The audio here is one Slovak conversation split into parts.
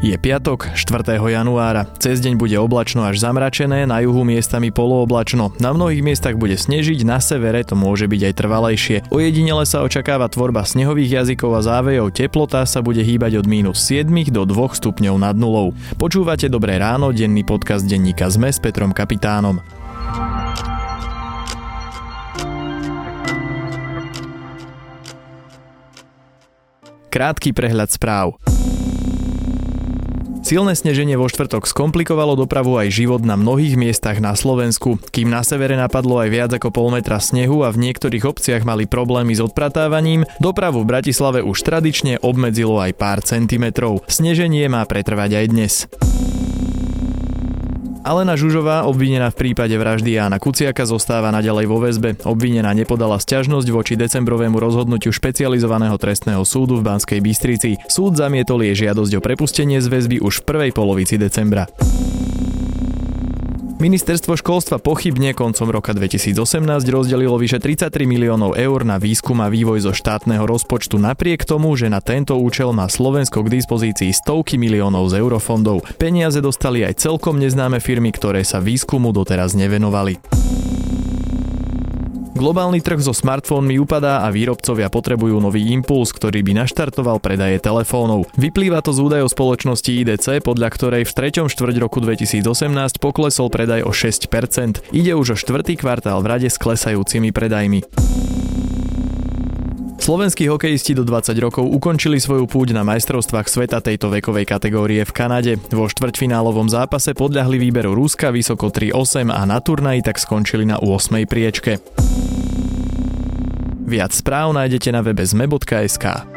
Je piatok, 4. januára. Cez deň bude oblačno až zamračené, na juhu miestami polooblačno. Na mnohých miestach bude snežiť, na severe to môže byť aj trvalejšie. Ojedinele sa očakáva tvorba snehových jazykov a závejov, teplota sa bude hýbať od mínus 7 do 2 stupňov nad nulou. Počúvate Dobré ráno, denný podcast denníka ZME s Petrom Kapitánom. Krátky prehľad správ. Silné sneženie vo štvrtok skomplikovalo dopravu aj život na mnohých miestach na Slovensku. Kým na severe napadlo aj viac ako pol metra snehu a v niektorých obciach mali problémy s odpratávaním, dopravu v Bratislave už tradične obmedzilo aj pár centimetrov. Sneženie má pretrvať aj dnes. Alena Žužová, obvinená v prípade vraždy Jána Kuciaka, zostáva naďalej vo väzbe. Obvinená nepodala sťažnosť voči decembrovému rozhodnutiu špecializovaného trestného súdu v Banskej Bystrici. Súd zamietol jej žiadosť o prepustenie z väzby už v prvej polovici decembra. Ministerstvo školstva pochybne koncom roka 2018 rozdelilo vyše 33 miliónov eur na výskum a vývoj zo štátneho rozpočtu napriek tomu, že na tento účel má Slovensko k dispozícii stovky miliónov z eurofondov. Peniaze dostali aj celkom neznáme firmy, ktoré sa výskumu doteraz nevenovali. Globálny trh so smartfónmi upadá a výrobcovia potrebujú nový impuls, ktorý by naštartoval predaje telefónov. Vyplýva to z údajov spoločnosti IDC, podľa ktorej v 3. štvrť roku 2018 poklesol predaj o 6%. Ide už o štvrtý kvartál v rade s klesajúcimi predajmi. Slovenskí hokejisti do 20 rokov ukončili svoju púť na majstrovstvách sveta tejto vekovej kategórie v Kanade. Vo štvrťfinálovom zápase podľahli výberu Ruska vysoko 3-8 a na turnaji tak skončili na 8. priečke. Viac správ nájdete na webe zme.sk.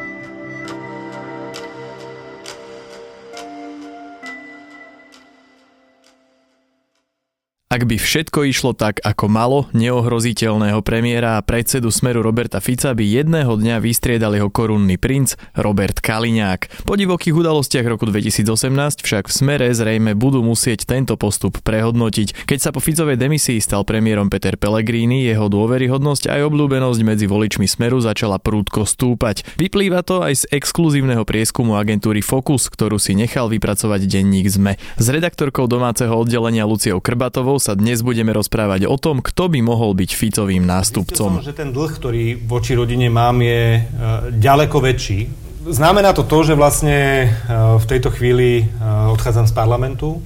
Ak by všetko išlo tak, ako malo, neohroziteľného premiéra a predsedu Smeru Roberta Fica by jedného dňa vystriedal jeho korunný princ Robert Kaliňák. Po divokých udalostiach roku 2018 však v Smere zrejme budú musieť tento postup prehodnotiť. Keď sa po Ficovej demisii stal premiérom Peter Pellegrini, jeho dôveryhodnosť aj obľúbenosť medzi voličmi Smeru začala prúdko stúpať. Vyplýva to aj z exkluzívneho prieskumu agentúry Focus, ktorú si nechal vypracovať denník ZME. S redaktorkou domáceho oddelenia Luciou Krbatovou sa dnes budeme rozprávať o tom, kto by mohol byť Ficovým nástupcom. Som, že ten dlh, ktorý voči rodine mám, je uh, ďaleko väčší. Znamená to to, že vlastne uh, v tejto chvíli uh, odchádzam z parlamentu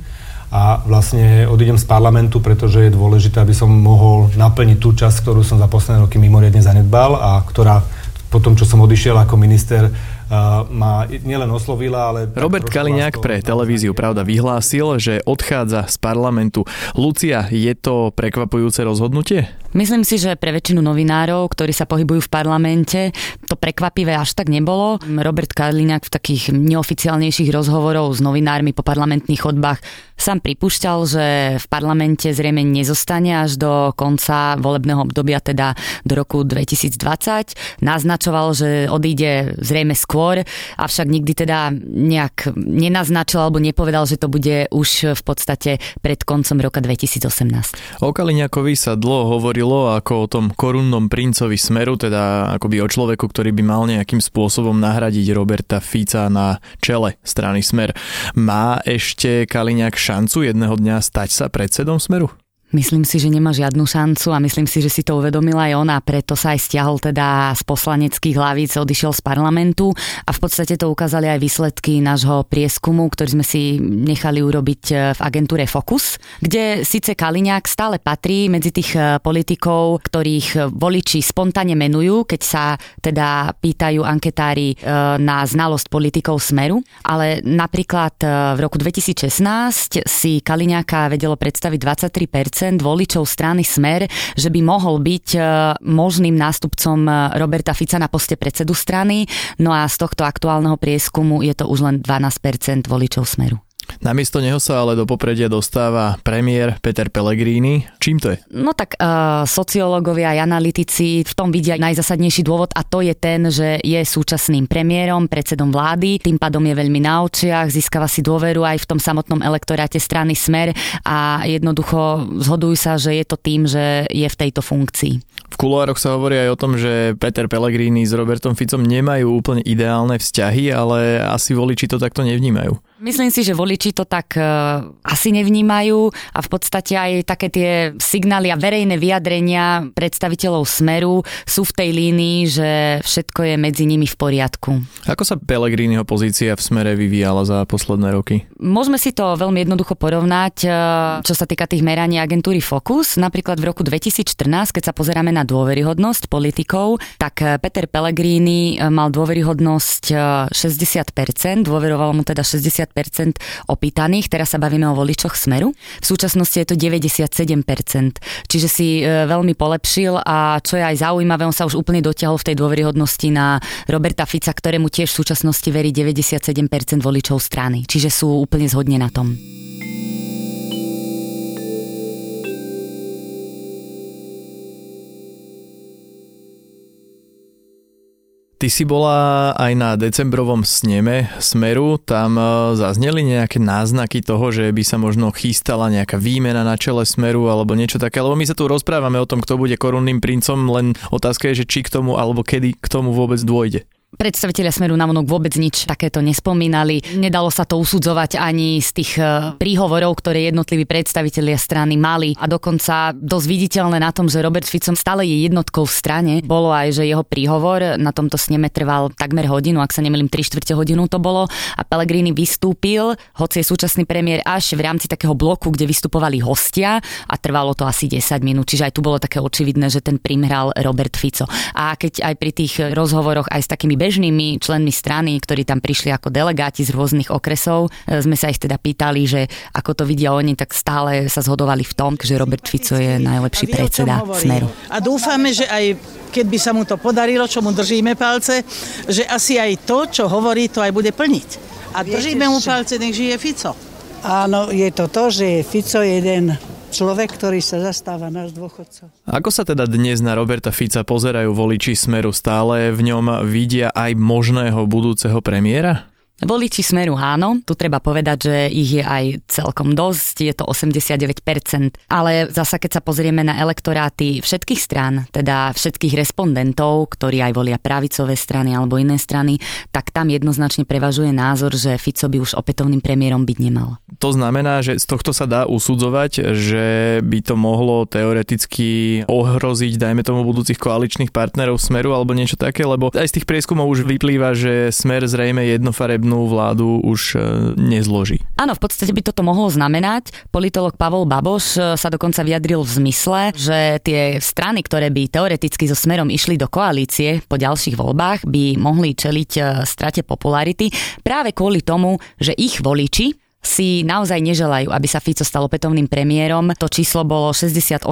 a vlastne odídem z parlamentu, pretože je dôležité, aby som mohol naplniť tú časť, ktorú som za posledné roky mimoriadne zanedbal a ktorá po tom, čo som odišiel ako minister, ma nielen oslovila, ale... Robert Kaliňák pre televíziu Pravda vyhlásil, že odchádza z parlamentu. Lucia, je to prekvapujúce rozhodnutie? Myslím si, že pre väčšinu novinárov, ktorí sa pohybujú v parlamente, to prekvapivé až tak nebolo. Robert Kaliňák v takých neoficiálnejších rozhovorov s novinármi po parlamentných chodbách sám pripúšťal, že v parlamente zrejme nezostane až do konca volebného obdobia, teda do roku 2020. Naznačoval, že odíde zrejme skôr avšak nikdy teda nejak nenaznačil alebo nepovedal, že to bude už v podstate pred koncom roka 2018. O Kaliňakovi sa dlho hovorilo ako o tom korunnom princovi Smeru, teda akoby o človeku, ktorý by mal nejakým spôsobom nahradiť Roberta Fica na čele strany Smer. Má ešte Kaliňak šancu jedného dňa stať sa predsedom Smeru? Myslím si, že nemá žiadnu šancu a myslím si, že si to uvedomila aj ona, preto sa aj stiahol teda z poslaneckých hlavíc, odišiel z parlamentu a v podstate to ukázali aj výsledky nášho prieskumu, ktorý sme si nechali urobiť e, v agentúre Focus, kde síce Kaliňák stále patrí medzi tých e, politikov, ktorých voliči spontánne menujú, keď sa teda pýtajú anketári e, na znalosť politikov Smeru, ale napríklad v roku 2016 si Kaliňáka vedelo predstaviť 23% voličov strany Smer, že by mohol byť e, možným nástupcom e, Roberta Fica na poste predsedu strany. No a z tohto aktuálneho prieskumu je to už len 12% voličov Smeru. Namiesto neho sa ale do popredia dostáva premiér Peter Pellegrini. Čím to je? No tak uh, sociológovia aj analytici v tom vidia najzasadnejší dôvod a to je ten, že je súčasným premiérom, predsedom vlády, tým pádom je veľmi na očiach, získava si dôveru aj v tom samotnom elektoráte strany Smer a jednoducho zhodujú sa, že je to tým, že je v tejto funkcii. V kuloároch sa hovorí aj o tom, že Peter Pellegrini s Robertom Ficom nemajú úplne ideálne vzťahy, ale asi voliči to takto nevnímajú. Myslím si, že voliči to tak uh, asi nevnímajú a v podstate aj také tie signály a verejné vyjadrenia predstaviteľov Smeru sú v tej línii, že všetko je medzi nimi v poriadku. Ako sa Pelegriniho pozícia v Smere vyvíjala za posledné roky? Môžeme si to veľmi jednoducho porovnať, uh, čo sa týka tých meraní agentúry Focus. Napríklad v roku 2014, keď sa pozeráme na dôveryhodnosť politikov, tak uh, Peter Pellegrini mal dôveryhodnosť 60%, dôverovalo mu teda 60 opýtaných, teraz sa bavíme o voličoch Smeru. V súčasnosti je to 97%, čiže si e, veľmi polepšil a čo je aj zaujímavé, on sa už úplne dotiahol v tej dôveryhodnosti na Roberta Fica, ktorému tiež v súčasnosti verí 97% voličov strany, čiže sú úplne zhodne na tom. Ty si bola aj na decembrovom sneme Smeru, tam e, zazneli nejaké náznaky toho, že by sa možno chystala nejaká výmena na čele Smeru alebo niečo také, lebo my sa tu rozprávame o tom, kto bude korunným princom, len otázka je, že či k tomu alebo kedy k tomu vôbec dôjde. Predstavitelia Smeru vonok vôbec nič takéto nespomínali. Nedalo sa to usudzovať ani z tých e, príhovorov, ktoré jednotliví predstavitelia strany mali. A dokonca dosť viditeľné na tom, že Robert Fico stále je jednotkou v strane. Bolo aj, že jeho príhovor na tomto sneme trval takmer hodinu, ak sa nemýlim 3 čtvrte hodinu to bolo. A Pellegrini vystúpil, hoci je súčasný premiér, až v rámci takého bloku, kde vystupovali hostia a trvalo to asi 10 minút. Čiže aj tu bolo také očividné, že ten primhral Robert Fico. A keď aj pri tých rozhovoroch aj s takými bežnými členmi strany, ktorí tam prišli ako delegáti z rôznych okresov. E, sme sa ich teda pýtali, že ako to vidia oni, tak stále sa zhodovali v tom, že Robert Fico je najlepší predseda Smeru. A dúfame, že aj keď by sa mu to podarilo, čo mu držíme palce, že asi aj to, čo hovorí, to aj bude plniť. A držíme mu palce, nech žije Fico. Áno, je to to, že Fico je jeden človek, ktorý sa zastáva náš dôchodcov. Ako sa teda dnes na Roberta Fica pozerajú voliči Smeru? Stále v ňom vidia aj možného budúceho premiéra? Voliči Smeru áno, tu treba povedať, že ich je aj celkom dosť, je to 89%, ale zasa keď sa pozrieme na elektoráty všetkých strán, teda všetkých respondentov, ktorí aj volia pravicové strany alebo iné strany, tak tam jednoznačne prevažuje názor, že Fico by už opätovným premiérom byť nemal. To znamená, že z tohto sa dá usudzovať, že by to mohlo teoreticky ohroziť, dajme tomu, budúcich koaličných partnerov Smeru alebo niečo také, lebo aj z tých prieskumov už vyplýva, že Smer zrejme jednofarebný potrebnú vládu už e, nezloží. Áno, v podstate by toto mohlo znamenať. Politolog Pavol Baboš e, sa dokonca vyjadril v zmysle, že tie strany, ktoré by teoreticky so smerom išli do koalície po ďalších voľbách, by mohli čeliť e, strate popularity práve kvôli tomu, že ich voliči si naozaj neželajú, aby sa Fico stal opätovným premiérom. To číslo bolo 68%.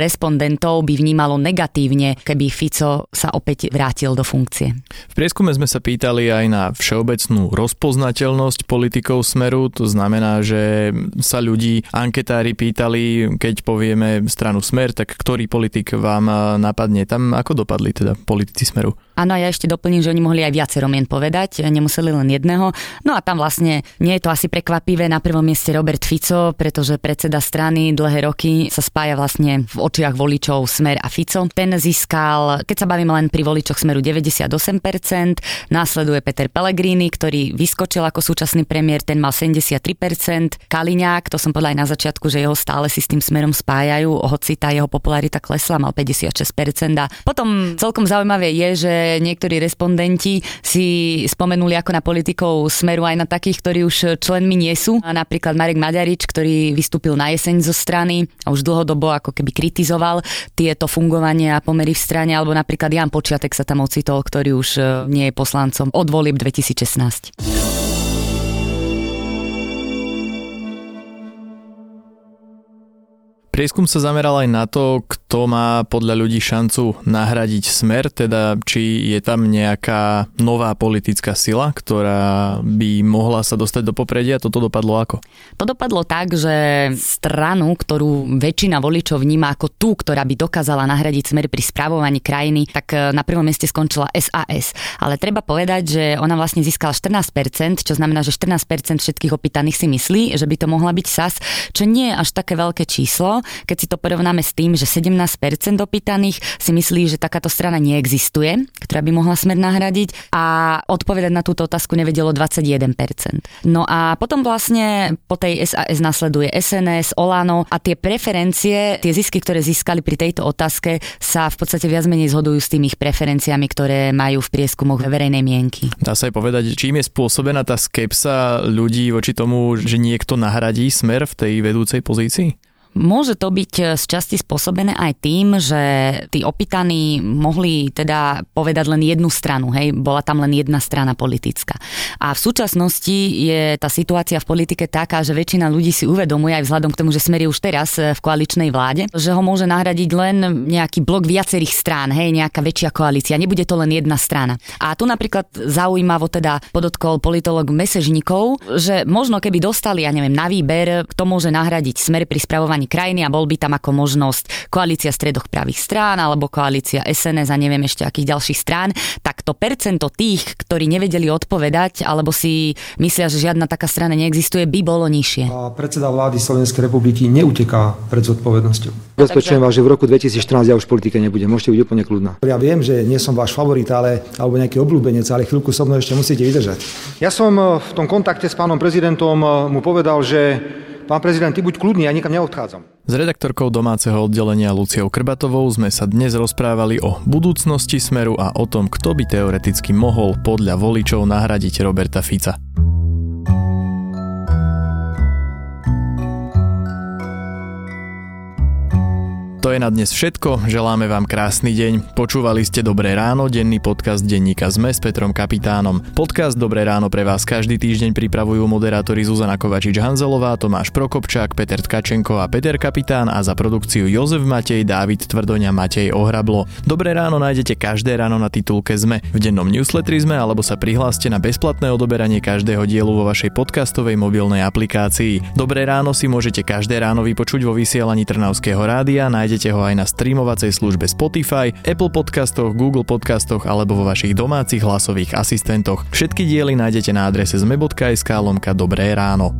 Respondentov by vnímalo negatívne, keby Fico sa opäť vrátil do funkcie. V prieskume sme sa pýtali aj na všeobecnú rozpoznateľnosť politikov Smeru. To znamená, že sa ľudí anketári pýtali, keď povieme stranu Smer, tak ktorý politik vám napadne. Tam ako dopadli teda politici Smeru? Áno, ja ešte doplním, že oni mohli aj viacero mien povedať, nemuseli len jedného. No a tam vlastne nie je to asi prekvapivé. Na prvom mieste Robert Fico, pretože predseda strany dlhé roky sa spája vlastne v očiach voličov Smer a Fico. Ten získal, keď sa bavíme len pri voličoch Smeru 98%, následuje Peter Pellegrini, ktorý vyskočil ako súčasný premiér, ten mal 73%, Kaliňák, to som povedala aj na začiatku, že jeho stále si s tým smerom spájajú, hoci tá jeho popularita klesla, mal 56% a potom celkom zaujímavé je, že niektorí respondenti si spomenuli ako na politikov smeru aj na takých, ktorí už členmi nie sú. Napríklad Marek Maďarič, ktorý vystúpil na jeseň zo strany a už dlhodobo ako keby kritizoval tieto fungovanie a pomery v strane, alebo napríklad Jan Počiatek sa tam ocitol, ktorý už e, nie je poslancom od volieb 2016. Prieskum sa zameral aj na to, kto má podľa ľudí šancu nahradiť smer, teda či je tam nejaká nová politická sila, ktorá by mohla sa dostať do popredia. Toto dopadlo ako? To dopadlo tak, že stranu, ktorú väčšina voličov vníma ako tú, ktorá by dokázala nahradiť smer pri správovaní krajiny, tak e, na prvom mieste skončila SAS. Ale treba povedať, že ona vlastne získala 14%, čo znamená, že 14% všetkých opýtaných si myslí, že by to mohla byť SAS, čo nie je až také veľké číslo keď si to porovnáme s tým, že 17% opýtaných si myslí, že takáto strana neexistuje, ktorá by mohla smer nahradiť a odpovedať na túto otázku nevedelo 21%. No a potom vlastne po tej SAS nasleduje SNS, Olano a tie preferencie, tie zisky, ktoré získali pri tejto otázke sa v podstate viac menej zhodujú s tými preferenciami, ktoré majú v prieskumoch verejnej mienky. Dá sa aj povedať, čím je spôsobená tá skepsa ľudí voči tomu, že niekto nahradí smer v tej vedúcej pozícii? Môže to byť eh, z časti spôsobené aj tým, že tí opýtaní mohli teda povedať len jednu stranu, hej, bola tam len jedna strana politická. A v súčasnosti je tá situácia v politike taká, že väčšina ľudí si uvedomuje aj vzhľadom k tomu, že Smer je už teraz eh, v koaličnej vláde, že ho môže nahradiť len nejaký blok viacerých strán, hej, nejaká väčšia koalícia, nebude to len jedna strana. A tu napríklad zaujímavo teda podotkol politolog Mesežníkov, že možno keby dostali, ja neviem, na výber, kto môže nahradiť Smer pri spravovaní spravovaní krajiny a bol by tam ako možnosť koalícia stredoch pravých strán alebo koalícia SNS a neviem ešte akých ďalších strán, tak to percento tých, ktorí nevedeli odpovedať alebo si myslia, že žiadna taká strana neexistuje, by bolo nižšie. A predseda vlády Slovenskej republiky neuteká pred zodpovednosťou. Bezpečujem vás, že v roku 2014 ja už v politike nebudem. Môžete byť úplne kľudná. Ja viem, že nie som váš favorit, ale, alebo nejaký obľúbenec, ale chvíľku so mnou ešte musíte vydržať. Ja som eh, v tom kontakte s pánom prezidentom eh, mu povedal, že Pán prezident, ty buď kľudný, ja nikam neodchádzam. S redaktorkou domáceho oddelenia Luciou Krbatovou sme sa dnes rozprávali o budúcnosti Smeru a o tom, kto by teoreticky mohol podľa voličov nahradiť Roberta Fica. To je na dnes všetko, želáme vám krásny deň. Počúvali ste Dobré ráno, denný podcast denníka ZME s Petrom Kapitánom. Podcast Dobré ráno pre vás každý týždeň pripravujú moderátori Zuzana Kovačič-Hanzelová, Tomáš Prokopčák, Peter Tkačenko a Peter Kapitán a za produkciu Jozef Matej, Dávid Tvrdoňa, Matej Ohrablo. Dobré ráno nájdete každé ráno na titulke ZME, v dennom newsletteri ZME alebo sa prihláste na bezplatné odoberanie každého dielu vo vašej podcastovej mobilnej aplikácii. Dobré ráno si môžete každé ráno vypočuť vo vysielaní Trnavského rádia, Nájdete ho aj na streamovacej službe Spotify, Apple podcastoch, Google podcastoch alebo vo vašich domácich hlasových asistentoch. Všetky diely nájdete na adrese zme.sk lomka Dobré ráno.